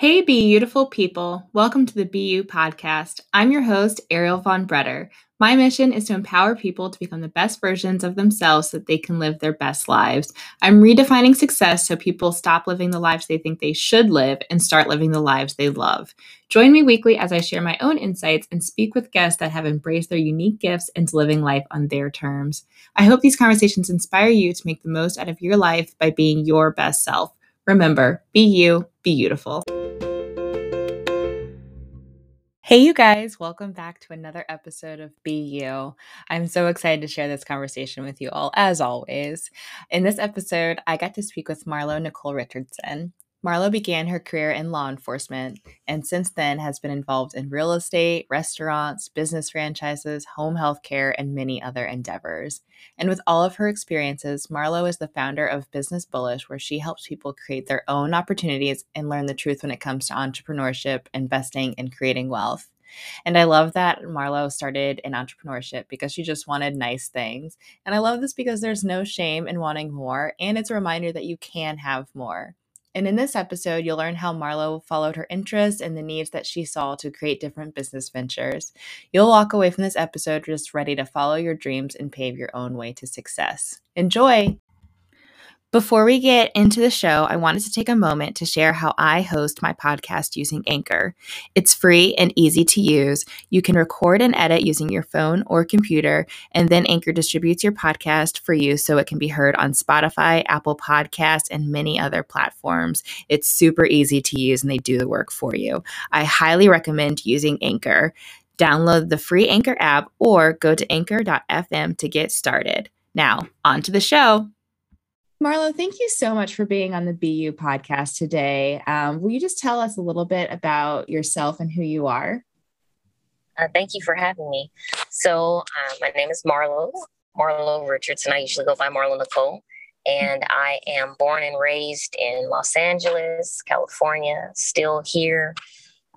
Hey, beautiful people. Welcome to the Be You podcast. I'm your host, Ariel Von Bretter. My mission is to empower people to become the best versions of themselves so that they can live their best lives. I'm redefining success so people stop living the lives they think they should live and start living the lives they love. Join me weekly as I share my own insights and speak with guests that have embraced their unique gifts into living life on their terms. I hope these conversations inspire you to make the most out of your life by being your best self. Remember, be you, be beautiful. Hey, you guys, welcome back to another episode of Be You. I'm so excited to share this conversation with you all, as always. In this episode, I got to speak with Marlo Nicole Richardson. Marlo began her career in law enforcement and since then has been involved in real estate, restaurants, business franchises, home health care, and many other endeavors. And with all of her experiences, Marlo is the founder of Business Bullish, where she helps people create their own opportunities and learn the truth when it comes to entrepreneurship, investing, and creating wealth. And I love that Marlo started in entrepreneurship because she just wanted nice things. And I love this because there's no shame in wanting more, and it's a reminder that you can have more. And in this episode, you'll learn how Marlo followed her interests and the needs that she saw to create different business ventures. You'll walk away from this episode just ready to follow your dreams and pave your own way to success. Enjoy! Before we get into the show, I wanted to take a moment to share how I host my podcast using Anchor. It's free and easy to use. You can record and edit using your phone or computer, and then Anchor distributes your podcast for you so it can be heard on Spotify, Apple Podcasts, and many other platforms. It's super easy to use and they do the work for you. I highly recommend using Anchor. Download the free Anchor app or go to anchor.fm to get started. Now, on to the show. Marlo, thank you so much for being on the Be You podcast today. Um, will you just tell us a little bit about yourself and who you are? Uh, thank you for having me. So, uh, my name is Marlo, Marlo Richardson. I usually go by Marlo Nicole, and I am born and raised in Los Angeles, California, still here.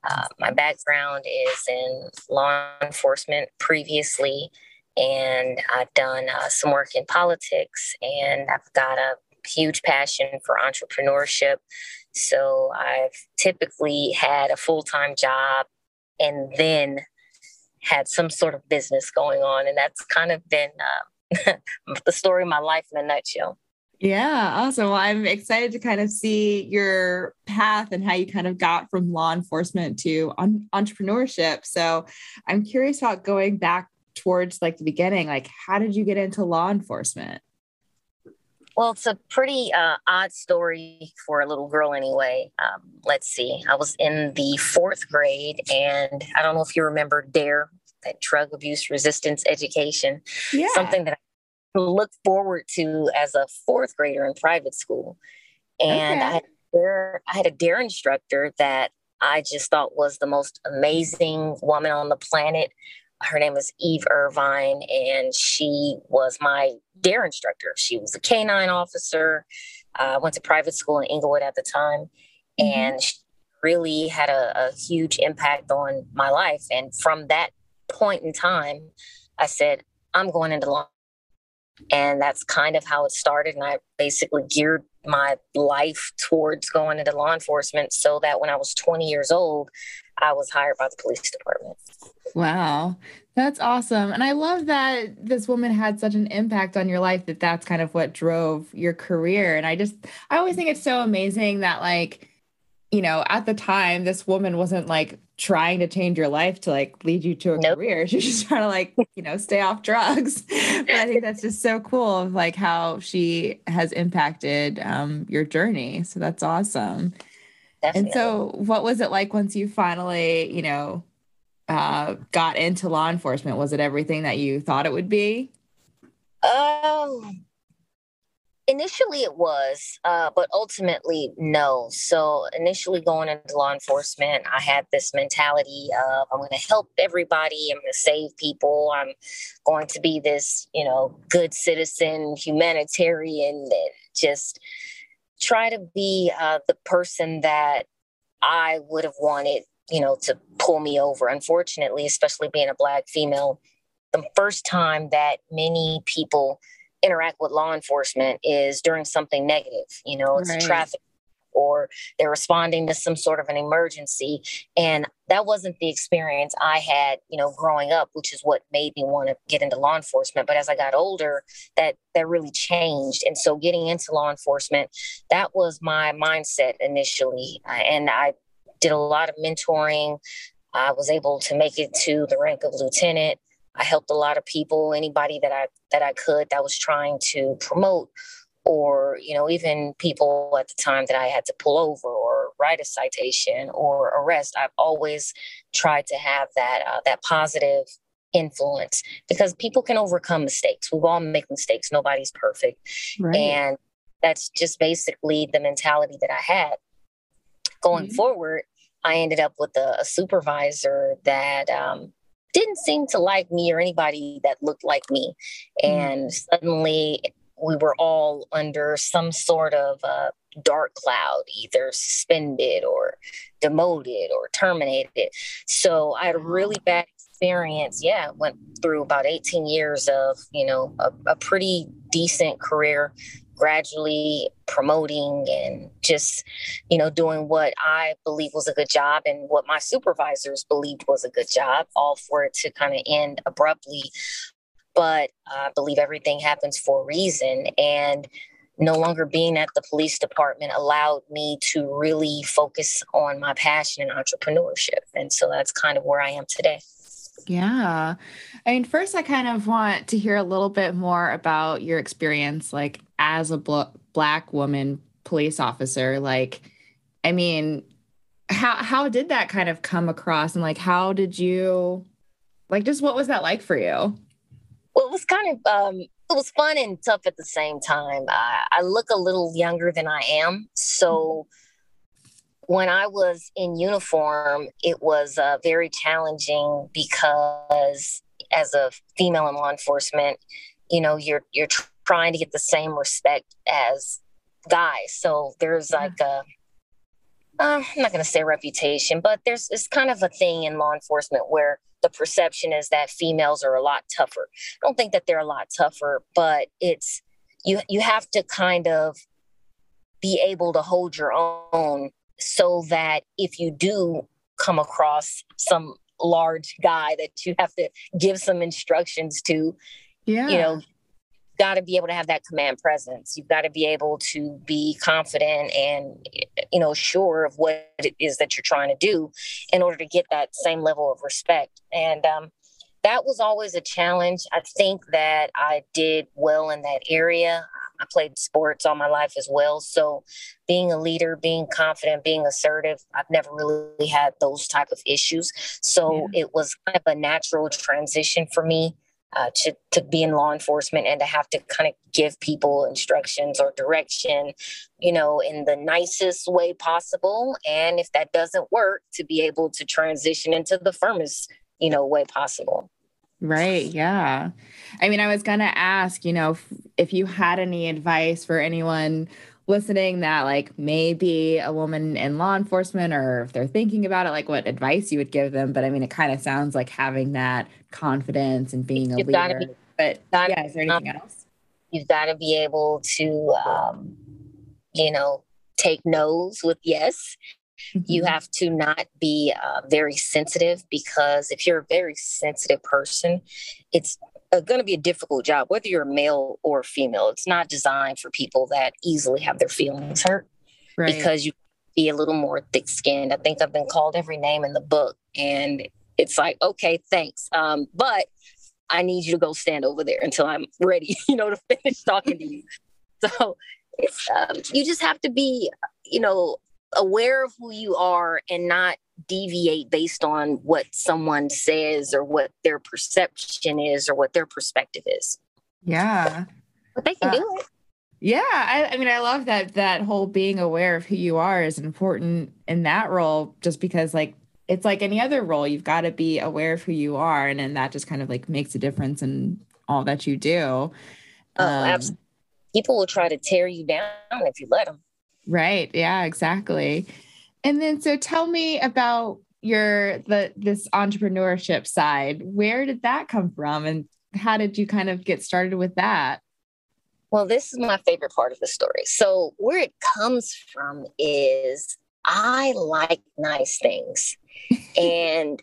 Uh, my background is in law enforcement previously and I've done uh, some work in politics, and I've got a huge passion for entrepreneurship. So I've typically had a full time job and then had some sort of business going on. And that's kind of been uh, the story of my life in a nutshell. Yeah, awesome. Well, I'm excited to kind of see your path and how you kind of got from law enforcement to entrepreneurship. So I'm curious about going back towards like the beginning like how did you get into law enforcement? Well it's a pretty uh, odd story for a little girl anyway. Um, let's see. I was in the fourth grade and i don't know if you remember D.A.R.E. that drug abuse resistance education. Yeah. something that i looked forward to as a fourth grader in private school. And okay. I, had D.A.R.E., I had a D.A.R.E. instructor that I just thought was the most amazing woman on the planet her name is Eve Irvine, and she was my D.A.R.E. instructor. She was a canine officer. I uh, went to private school in Inglewood at the time, mm-hmm. and she really had a, a huge impact on my life. And from that point in time, I said, I'm going into law. And that's kind of how it started. And I basically geared my life towards going into law enforcement so that when I was 20 years old, I was hired by the police department. Wow. That's awesome. And I love that this woman had such an impact on your life that that's kind of what drove your career. And I just, I always think it's so amazing that, like, you know, at the time, this woman wasn't like trying to change your life to like lead you to a nope. career. She's just trying to like, you know, stay off drugs. but I think that's just so cool of like how she has impacted um, your journey. So that's awesome. Definitely. And so, what was it like once you finally, you know, uh, got into law enforcement? Was it everything that you thought it would be? Um, initially it was, uh, but ultimately no. So initially going into law enforcement, I had this mentality of I'm going to help everybody. I'm going to save people. I'm going to be this, you know, good citizen, humanitarian just try to be uh, the person that I would have wanted you know, to pull me over. Unfortunately, especially being a Black female, the first time that many people interact with law enforcement is during something negative. You know, it's right. traffic, or they're responding to some sort of an emergency. And that wasn't the experience I had, you know, growing up, which is what made me want to get into law enforcement. But as I got older, that that really changed. And so getting into law enforcement, that was my mindset initially. And I did a lot of mentoring. I was able to make it to the rank of lieutenant. I helped a lot of people, anybody that I that I could that was trying to promote or you know even people at the time that i had to pull over or write a citation or arrest i've always tried to have that uh, that positive influence because people can overcome mistakes we all make mistakes nobody's perfect right. and that's just basically the mentality that i had going mm-hmm. forward i ended up with a, a supervisor that um, didn't seem to like me or anybody that looked like me mm-hmm. and suddenly we were all under some sort of uh, dark cloud, either suspended or demoted or terminated. So I had a really bad experience. Yeah, went through about 18 years of, you know, a, a pretty decent career, gradually promoting and just, you know, doing what I believe was a good job and what my supervisors believed was a good job, all for it to kind of end abruptly but I believe everything happens for a reason. And no longer being at the police department allowed me to really focus on my passion and entrepreneurship. And so that's kind of where I am today. Yeah. I mean, first, I kind of want to hear a little bit more about your experience, like as a bl- Black woman police officer. Like, I mean, how how did that kind of come across, and like, how did you, like, just what was that like for you? well, it was kind of um, it was fun and tough at the same time. I, I look a little younger than I am, so when I was in uniform, it was uh, very challenging because as a female in law enforcement, you know, you're you're trying to get the same respect as guys. So there's like a uh, I'm not going to say reputation, but there's it's kind of a thing in law enforcement where the perception is that females are a lot tougher. I don't think that they're a lot tougher, but it's you you have to kind of be able to hold your own so that if you do come across some large guy that you have to give some instructions to, yeah. you know, got to be able to have that command presence. You've got to be able to be confident and, you know, sure of what it is that you're trying to do in order to get that same level of respect. And um, that was always a challenge. I think that I did well in that area. I played sports all my life as well. So being a leader, being confident, being assertive, I've never really had those type of issues. So yeah. it was kind of a natural transition for me uh, to to be in law enforcement and to have to kind of give people instructions or direction, you know, in the nicest way possible. And if that doesn't work, to be able to transition into the firmest, you know, way possible. Right. Yeah. I mean, I was going to ask, you know, if, if you had any advice for anyone listening that like maybe a woman in law enforcement or if they're thinking about it like what advice you would give them but i mean it kind of sounds like having that confidence and being a you've leader be, but yeah is there anything um, else you've got to be able to um, you know take no's with yes mm-hmm. you have to not be uh, very sensitive because if you're a very sensitive person it's going to be a difficult job, whether you're male or female. It's not designed for people that easily have their feelings hurt right. because you be a little more thick skinned. I think I've been called every name in the book, and it's like, okay, thanks. Um, but I need you to go stand over there until I'm ready, you know, to finish talking to you. So it's um, you just have to be, you know, aware of who you are and not deviate based on what someone says or what their perception is or what their perspective is. Yeah. But they can uh, do it. Yeah, I, I, mean, I love that that whole being aware of who you are is important in that role, just because like it's like any other role, you've got to be aware of who you are, and then that just kind of like makes a difference in all that you do. Oh, um, absolutely. People will try to tear you down if you let them. Right. Yeah. Exactly. And then, so tell me about your the this entrepreneurship side. Where did that come from, and how did you kind of get started with that? Well, this is my favorite part of the story. So, where it comes from is I like nice things. and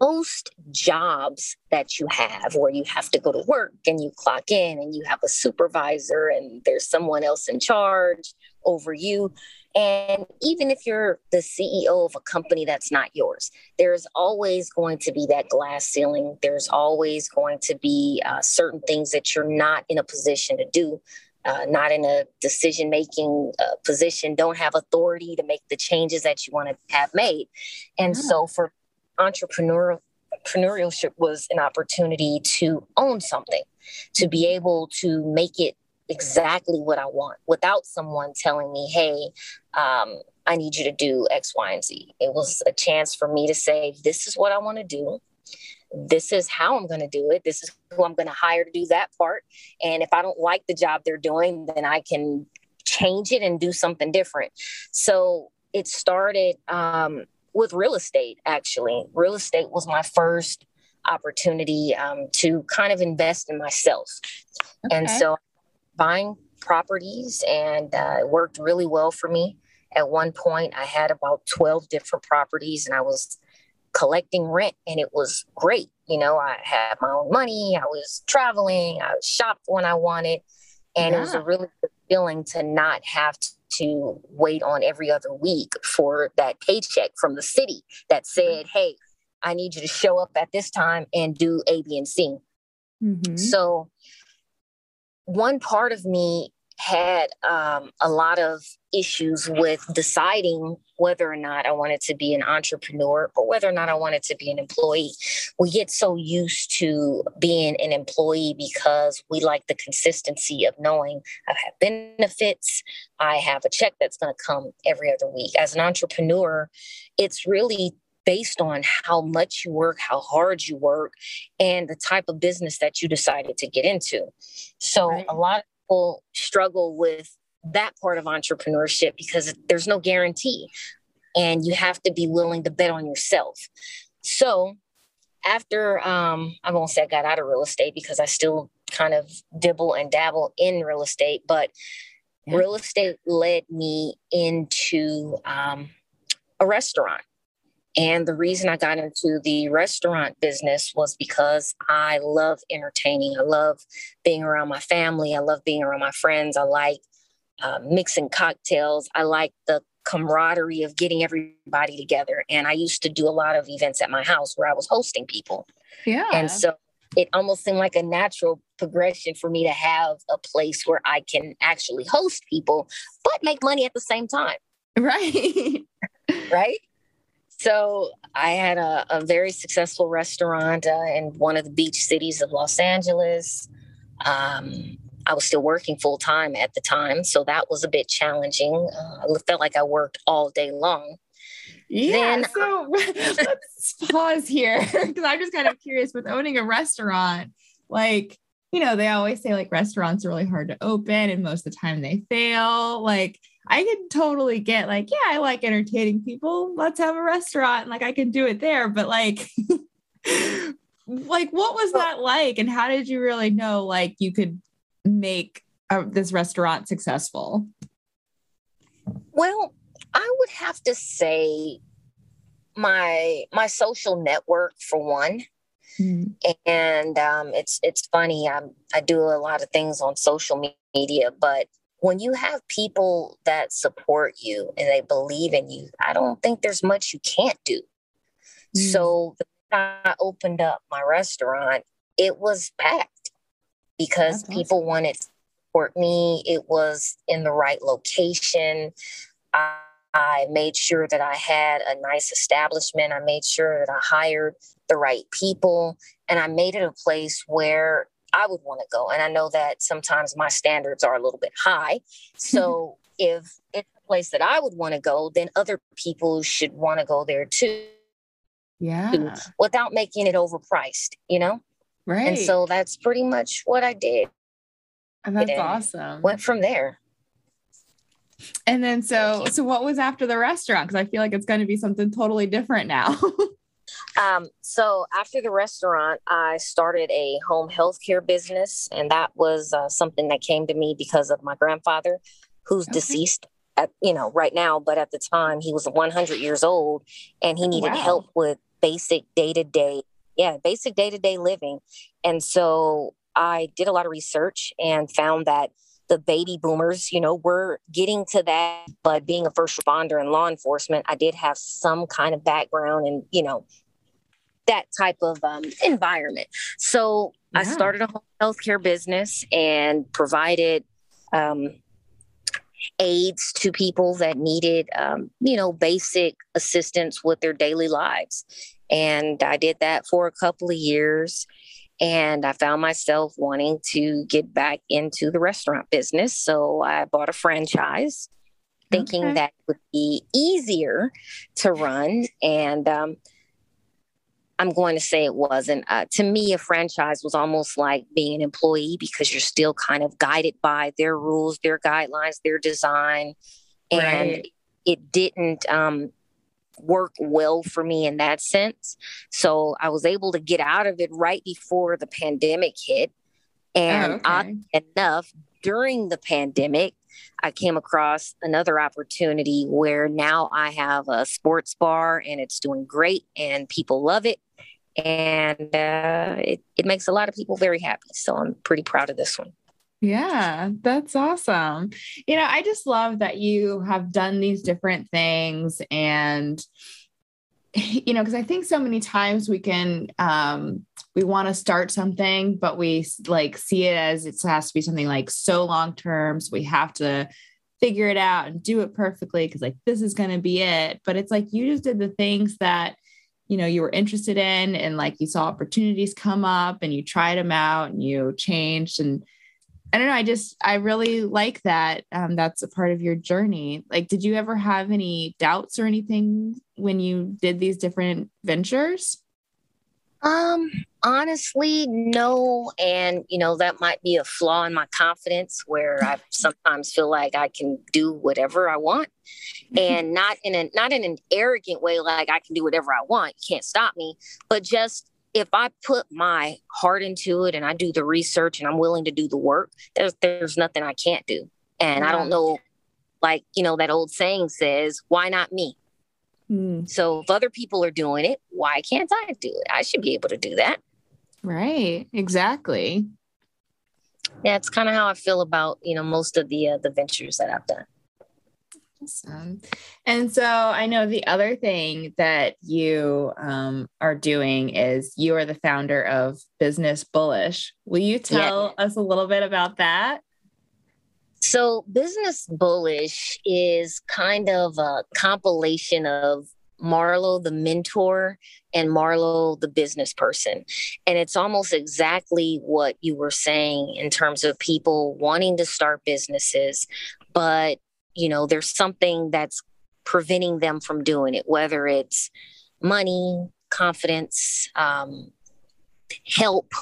most jobs that you have where you have to go to work and you clock in and you have a supervisor and there's someone else in charge over you and even if you're the CEO of a company that's not yours, there's always going to be that glass ceiling. There's always going to be uh, certain things that you're not in a position to do, uh, not in a decision making uh, position, don't have authority to make the changes that you want to have made. And yeah. so for entrepreneurial entrepreneurship was an opportunity to own something, to be able to make it exactly what I want without someone telling me, hey, um, I need you to do X, Y, and Z. It was a chance for me to say, this is what I want to do. This is how I'm going to do it. This is who I'm going to hire to do that part. And if I don't like the job they're doing, then I can change it and do something different. So it started um, with real estate, actually. Real estate was my first opportunity um, to kind of invest in myself. Okay. And so buying properties and uh, it worked really well for me. At one point, I had about 12 different properties and I was collecting rent and it was great. You know, I had my own money, I was traveling, I shopped when I wanted. And yeah. it was a really good feeling to not have to wait on every other week for that paycheck from the city that said, hey, I need you to show up at this time and do A, B, and C. Mm-hmm. So one part of me had um, a lot of issues with deciding whether or not I wanted to be an entrepreneur or whether or not I wanted to be an employee. We get so used to being an employee because we like the consistency of knowing I have benefits, I have a check that's going to come every other week. As an entrepreneur, it's really based on how much you work, how hard you work, and the type of business that you decided to get into. So right. a lot of people struggle with that part of entrepreneurship because there's no guarantee and you have to be willing to bet on yourself. So after um, I won't say I got out of real estate because I still kind of dibble and dabble in real estate, but yeah. real estate led me into um, a restaurant. And the reason I got into the restaurant business was because I love entertaining. I love being around my family. I love being around my friends. I like uh, mixing cocktails. I like the camaraderie of getting everybody together. And I used to do a lot of events at my house where I was hosting people. Yeah. And so it almost seemed like a natural progression for me to have a place where I can actually host people, but make money at the same time. Right. right. So I had a, a very successful restaurant uh, in one of the beach cities of Los Angeles. Um, I was still working full time at the time, so that was a bit challenging. Uh, I felt like I worked all day long. Yeah. Then, so let's pause here because I'm just kind of curious with owning a restaurant. Like, you know, they always say like restaurants are really hard to open and most of the time they fail. Like, I can totally get like, yeah, I like entertaining people. Let's have a restaurant. Like I can do it there. But like, like what was that like? And how did you really know like you could make a, this restaurant successful? Well, I would have to say my my social network for one. Mm-hmm. And um, it's it's funny. I I do a lot of things on social media, but when you have people that support you and they believe in you, I don't think there's much you can't do. Mm. So I opened up my restaurant, it was packed because That's people awesome. wanted to support me. It was in the right location. I, I made sure that I had a nice establishment. I made sure that I hired the right people and I made it a place where I would want to go. And I know that sometimes my standards are a little bit high. So if it's a place that I would want to go, then other people should want to go there too. Yeah. Without making it overpriced, you know? Right. And so that's pretty much what I did. And that's and awesome. Went from there. And then so so what was after the restaurant? Because I feel like it's going to be something totally different now. Um, so after the restaurant, I started a home health care business, and that was uh, something that came to me because of my grandfather, who's okay. deceased at you know right now, but at the time he was 100 years old, and he needed wow. help with basic day to day, yeah, basic day to day living, and so I did a lot of research and found that the baby boomers, you know, we're getting to that. But being a first responder in law enforcement, I did have some kind of background and, you know, that type of um, environment. So yeah. I started a home healthcare business and provided um, aids to people that needed, um, you know, basic assistance with their daily lives. And I did that for a couple of years. And I found myself wanting to get back into the restaurant business. So I bought a franchise thinking okay. that would be easier to run. And um, I'm going to say it wasn't. Uh, to me, a franchise was almost like being an employee because you're still kind of guided by their rules, their guidelines, their design. And right. it didn't um, work well for me in that sense. So I was able to get out of it right before the pandemic hit. And oh, okay. enough, during the pandemic, I came across another opportunity where now I have a sports bar and it's doing great and people love it. And uh, it, it makes a lot of people very happy. So I'm pretty proud of this one. Yeah, that's awesome. You know, I just love that you have done these different things and you know, because I think so many times we can um we want to start something, but we like see it as it has to be something like so long term. So we have to figure it out and do it perfectly because like this is gonna be it. But it's like you just did the things that you know you were interested in and like you saw opportunities come up and you tried them out and you changed and I don't know. I just, I really like that. Um, that's a part of your journey. Like, did you ever have any doubts or anything when you did these different ventures? Um, honestly, no. And, you know, that might be a flaw in my confidence where I sometimes feel like I can do whatever I want and not in a, not in an arrogant way, like I can do whatever I want. You can't stop me, but just if I put my heart into it and I do the research and I'm willing to do the work, there's there's nothing I can't do. And yeah. I don't know, like you know that old saying says, "Why not me?" Mm. So if other people are doing it, why can't I do it? I should be able to do that. Right. Exactly. Yeah, it's kind of how I feel about you know most of the uh, the ventures that I've done. Awesome. And so I know the other thing that you um, are doing is you are the founder of Business Bullish. Will you tell yeah. us a little bit about that? So, Business Bullish is kind of a compilation of Marlo, the mentor, and Marlo, the business person. And it's almost exactly what you were saying in terms of people wanting to start businesses, but you know there's something that's preventing them from doing it whether it's money confidence um, help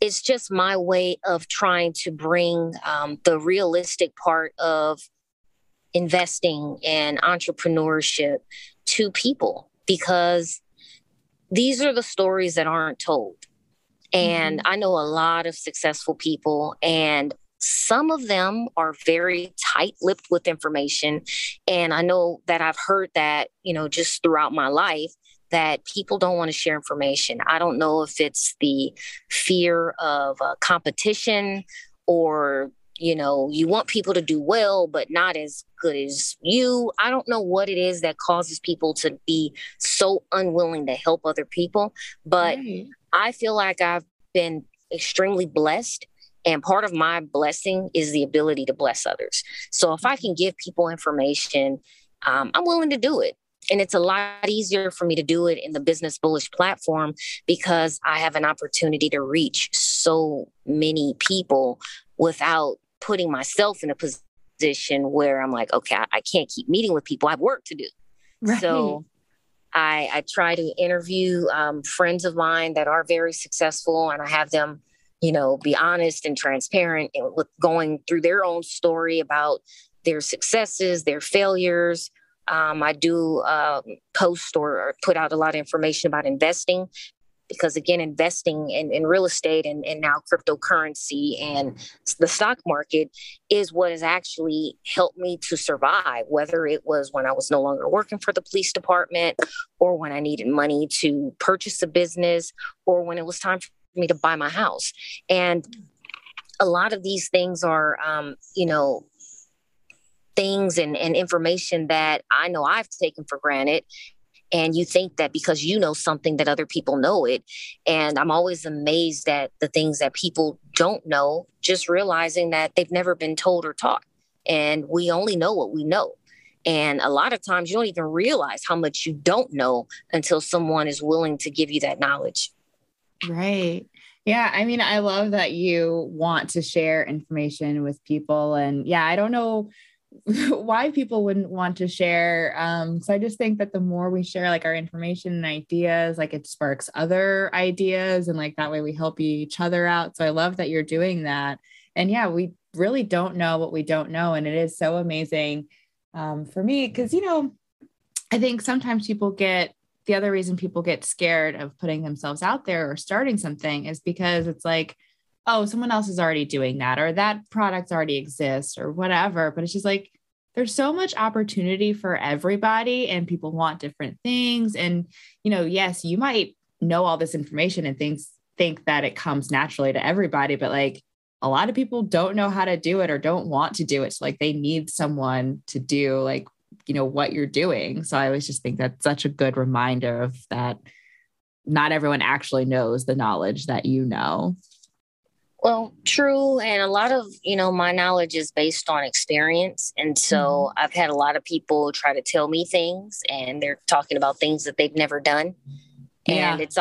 it's just my way of trying to bring um, the realistic part of investing and entrepreneurship to people because these are the stories that aren't told. And mm-hmm. I know a lot of successful people, and some of them are very tight lipped with information. And I know that I've heard that, you know, just throughout my life that people don't want to share information. I don't know if it's the fear of uh, competition or you know you want people to do well but not as good as you i don't know what it is that causes people to be so unwilling to help other people but right. i feel like i've been extremely blessed and part of my blessing is the ability to bless others. So if I can give people information, um, I'm willing to do it. And it's a lot easier for me to do it in the Business Bullish platform because I have an opportunity to reach so many people without putting myself in a position where I'm like, okay, I, can't keep meeting with people. I have work to do. Right. So I, I try to interview um, friends of mine that are very successful and I have them you know, be honest and transparent with going through their own story about their successes, their failures, Um, I do uh, post or, or, put out a lot of information about investing because again investing in, in real estate and, and now cryptocurrency and the stock market is what has actually helped me to survive whether it was when i was no longer working for the police department or when i needed money to purchase a business or when it was time me to buy my house. And a lot of these things are um, you know things and, and information that I know I've taken for granted. And you think that because you know something that other people know it. And i'm always amazed at the things that people don't know just realizing that they've never been told or taught. And we only know what we know. And a lot of times you don't even realize how much you don't know until someone is willing to give you that knowledge right yeah, I mean, I love that you want to share information with people. And yeah, I don't know why people wouldn't want to share um so i just think that the more we share like our information and ideas like it sparks other ideas and like that way we help each other out so i love that you're doing that and yeah we really don't know what we don't know and it is so amazing um, for me because you know i think sometimes people get the other reason people get scared of putting themselves out there or starting something is because it's like oh, someone else is already doing that, or that product already exists, or whatever. But it's just like there's so much opportunity for everybody, and people want different things. And, you know, yes, you might know all this information and things think that it comes naturally to everybody, but like a lot of people don't know how to do it or don't want to do it. So like they need someone to do like, you know, what you're doing. So I always just think that's such a good reminder of that not everyone actually knows the knowledge that you know. Well, true. And a lot of, you know, my knowledge is based on experience. And so mm-hmm. I've had a lot of people try to tell me things and they're talking about things that they've never done. Yeah. And it's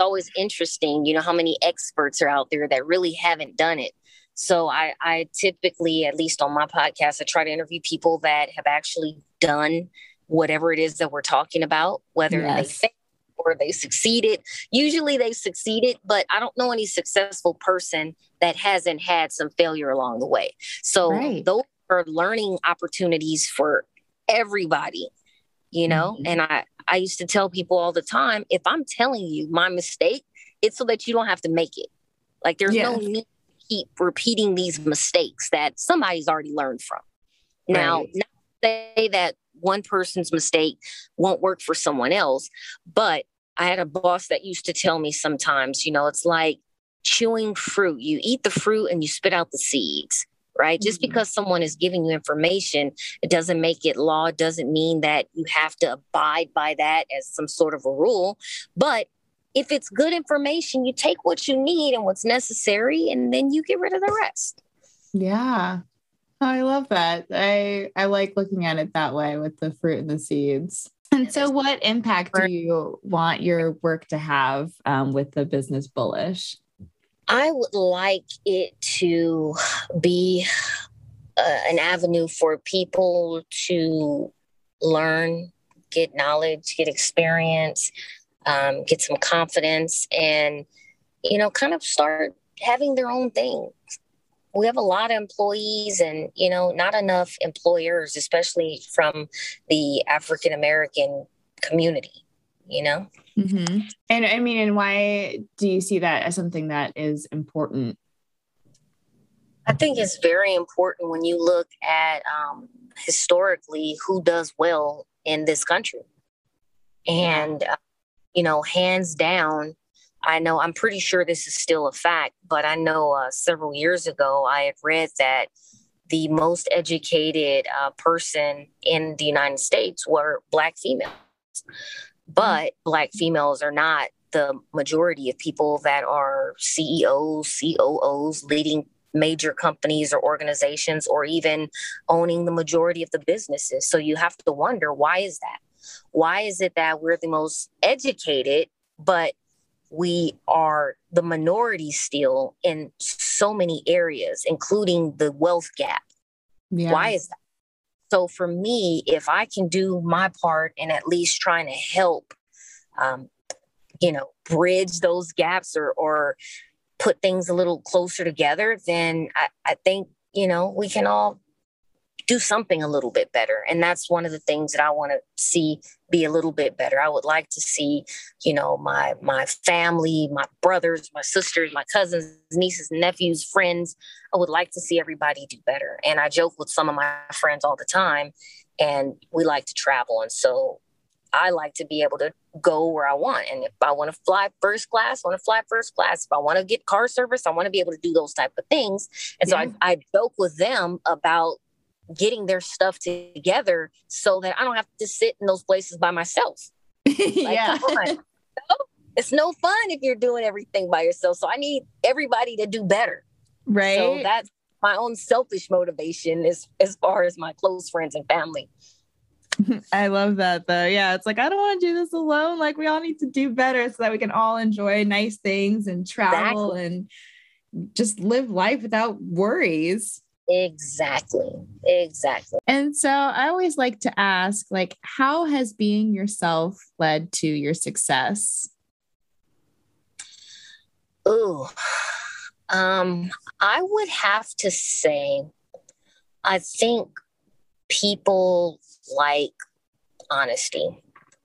always interesting, you know, how many experts are out there that really haven't done it. So I, I typically, at least on my podcast, I try to interview people that have actually done whatever it is that we're talking about, whether yes. they or they succeeded. Usually they succeeded, but I don't know any successful person that hasn't had some failure along the way. So right. those are learning opportunities for everybody, you know? Mm-hmm. And I, I used to tell people all the time if I'm telling you my mistake, it's so that you don't have to make it. Like there's no need to keep repeating these mistakes that somebody's already learned from. Now, right. not say that one person's mistake won't work for someone else. But I had a boss that used to tell me sometimes, you know, it's like chewing fruit. You eat the fruit and you spit out the seeds, right? Mm-hmm. Just because someone is giving you information, it doesn't make it law, doesn't mean that you have to abide by that as some sort of a rule. But if it's good information, you take what you need and what's necessary, and then you get rid of the rest. Yeah. I love that. I I like looking at it that way with the fruit and the seeds. And so, what impact do you want your work to have um, with the business bullish? I would like it to be uh, an avenue for people to learn, get knowledge, get experience, um, get some confidence, and you know, kind of start having their own thing we have a lot of employees and you know not enough employers especially from the african american community you know? Mm-hmm. and i mean and why do you see that as something that is important? I think it's very important when you look at um, historically who does well in this country. And uh, you know hands down I know I'm pretty sure this is still a fact, but I know uh, several years ago I had read that the most educated uh, person in the United States were Black females. But Black females are not the majority of people that are CEOs, COOs, leading major companies or organizations, or even owning the majority of the businesses. So you have to wonder why is that? Why is it that we're the most educated, but we are the minority still in so many areas, including the wealth gap. Yeah. Why is that? So for me, if I can do my part in at least trying to help, um, you know, bridge those gaps or or put things a little closer together, then I, I think you know we can all do something a little bit better. And that's one of the things that I want to see be a little bit better. I would like to see, you know, my my family, my brothers, my sisters, my cousins, nieces, nephews, friends. I would like to see everybody do better. And I joke with some of my friends all the time, and we like to travel. And so I like to be able to go where I want. And if I want to fly first class, I want to fly first class. If I want to get car service, I want to be able to do those type of things. And so I, I joke with them about getting their stuff together so that I don't have to sit in those places by myself. Like, yeah. it's no fun if you're doing everything by yourself. So I need everybody to do better. Right. So that's my own selfish motivation as as far as my close friends and family. I love that though. Yeah, it's like I don't want to do this alone. Like we all need to do better so that we can all enjoy nice things and travel exactly. and just live life without worries. Exactly. Exactly. And so I always like to ask like how has being yourself led to your success? Ooh. Um I would have to say I think people like honesty.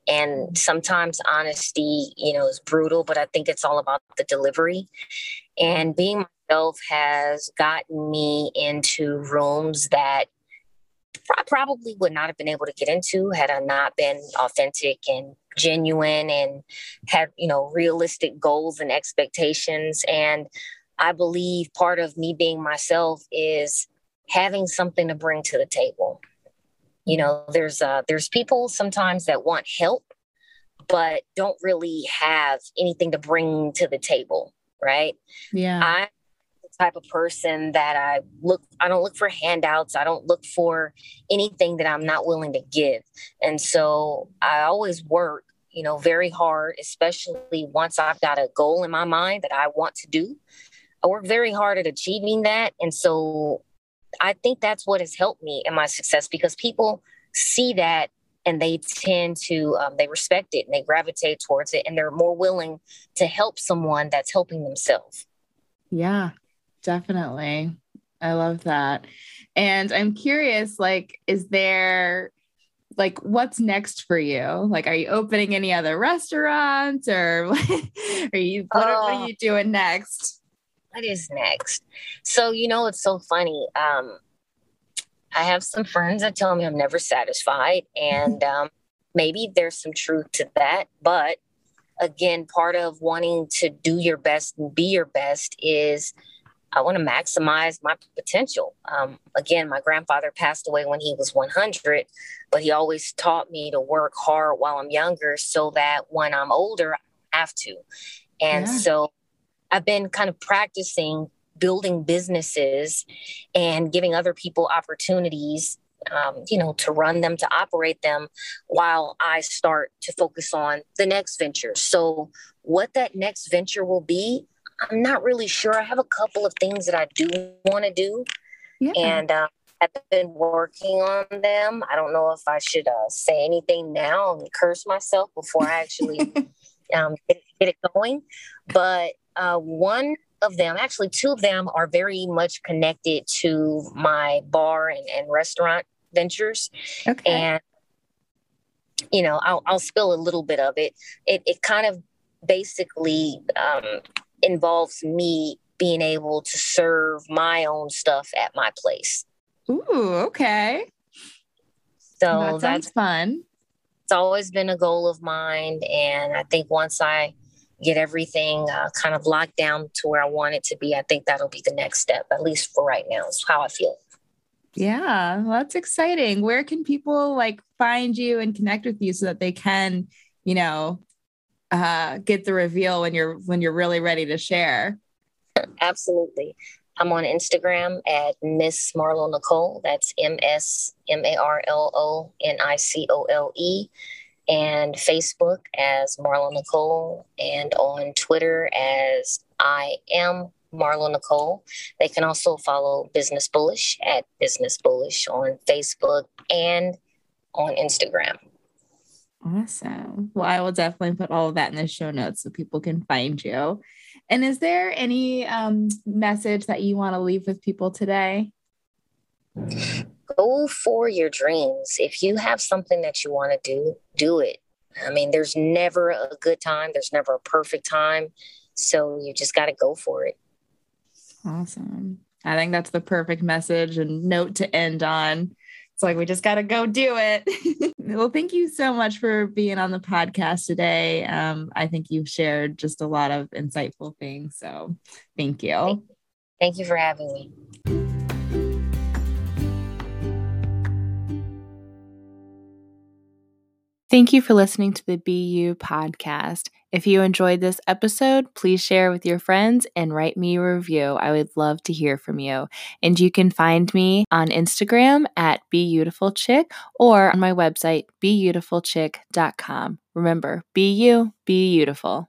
And sometimes honesty, you know, is brutal, but I think it's all about the delivery. And being myself has gotten me into rooms that I probably would not have been able to get into had I not been authentic and genuine and had, you know, realistic goals and expectations. And I believe part of me being myself is having something to bring to the table. You know there's uh there's people sometimes that want help but don't really have anything to bring to the table right? Yeah. I type of person that I look I don't look for handouts. I don't look for anything that I'm not willing to give. And so I always work, you know, very hard, especially once I've got a goal in my mind that I want to do. I work very hard at achieving that. And so I think that's what has helped me in my success because people see that and they tend to um, they respect it and they gravitate towards it and they're more willing to help someone that's helping themselves yeah definitely i love that and i'm curious like is there like what's next for you like are you opening any other restaurants or are you what, uh, what are you doing next what is next? So, you know, it's so funny. Um, I have some friends that tell me I'm never satisfied, and um, maybe there's some truth to that. But again, part of wanting to do your best and be your best is I want to maximize my potential. Um, again, my grandfather passed away when he was 100, but he always taught me to work hard while I'm younger so that when I'm older, I have to. And yeah. so I've been kind of practicing building businesses and giving other people opportunities um, you know to run them to operate them while i start to focus on the next venture so what that next venture will be i'm not really sure i have a couple of things that i do want to do yeah. and uh, i've been working on them i don't know if i should uh, say anything now and curse myself before i actually um, get, get it going but uh, one of them, actually, two of them are very much connected to my bar and, and restaurant ventures. Okay. And, you know, I'll, I'll spill a little bit of it. It, it kind of basically um, involves me being able to serve my own stuff at my place. Ooh, okay. So that that's fun. It's always been a goal of mine. And I think once I get everything uh, kind of locked down to where I want it to be, I think that'll be the next step, at least for right now, is how I feel. Yeah, well, that's exciting. Where can people like find you and connect with you so that they can, you know, uh, get the reveal when you're when you're really ready to share? Absolutely. I'm on Instagram at Miss Marlo Nicole. That's M S M A R L O N I C O L E and Facebook as Marlo Nicole, and on Twitter as I am Marlo Nicole. They can also follow Business Bullish at Business Bullish on Facebook and on Instagram. Awesome. Well, I will definitely put all of that in the show notes so people can find you. And is there any um, message that you want to leave with people today? go for your dreams. If you have something that you want to do, do it. I mean, there's never a good time, there's never a perfect time. So you just got to go for it. Awesome. I think that's the perfect message and note to end on. It's like we just got to go do it. well, thank you so much for being on the podcast today. Um, I think you've shared just a lot of insightful things. So thank you. Thank you for having me. Thank you for listening to the Be You podcast. If you enjoyed this episode, please share with your friends and write me a review. I would love to hear from you. And you can find me on Instagram at BeautifulChick or on my website, beautifulchick.com. Remember, be you, be beautiful.